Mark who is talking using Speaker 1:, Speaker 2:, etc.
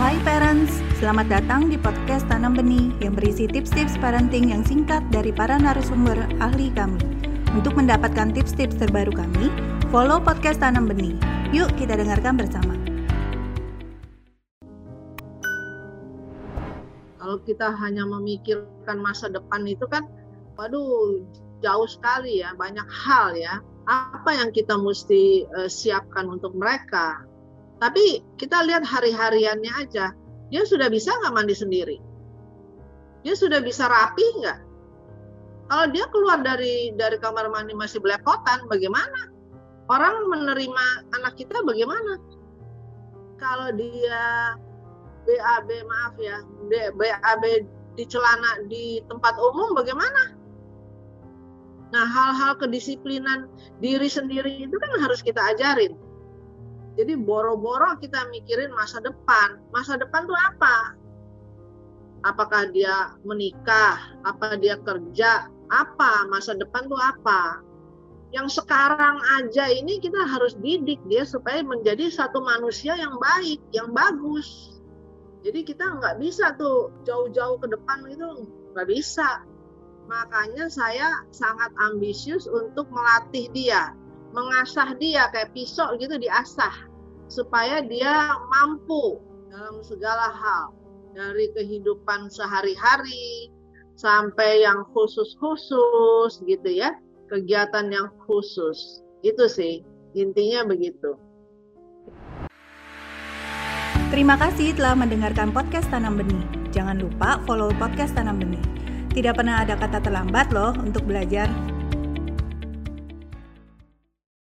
Speaker 1: Hai parents, selamat datang di podcast Tanam Benih yang berisi tips-tips parenting yang singkat dari para narasumber ahli kami. Untuk mendapatkan tips-tips terbaru kami, follow podcast Tanam Benih. Yuk kita dengarkan bersama.
Speaker 2: Kalau kita hanya memikirkan masa depan itu kan, waduh jauh sekali ya, banyak hal ya. Apa yang kita mesti uh, siapkan untuk mereka? Tapi kita lihat hari-hariannya aja, dia sudah bisa nggak mandi sendiri? Dia sudah bisa rapi nggak? Kalau dia keluar dari dari kamar mandi masih belepotan, bagaimana? Orang menerima anak kita bagaimana? Kalau dia BAB maaf ya, BAB di celana di tempat umum bagaimana? Nah, hal-hal kedisiplinan diri sendiri itu kan harus kita ajarin jadi boro-boro kita mikirin masa depan. Masa depan tuh apa? Apakah dia menikah? Apa dia kerja? Apa? Masa depan tuh apa? Yang sekarang aja ini kita harus didik dia supaya menjadi satu manusia yang baik, yang bagus. Jadi kita nggak bisa tuh jauh-jauh ke depan itu nggak bisa. Makanya saya sangat ambisius untuk melatih dia mengasah dia kayak pisau gitu diasah supaya dia mampu dalam segala hal dari kehidupan sehari-hari sampai yang khusus-khusus gitu ya kegiatan yang khusus itu sih intinya begitu.
Speaker 1: Terima kasih telah mendengarkan podcast Tanam Benih. Jangan lupa follow podcast Tanam Benih. Tidak pernah ada kata terlambat loh untuk belajar.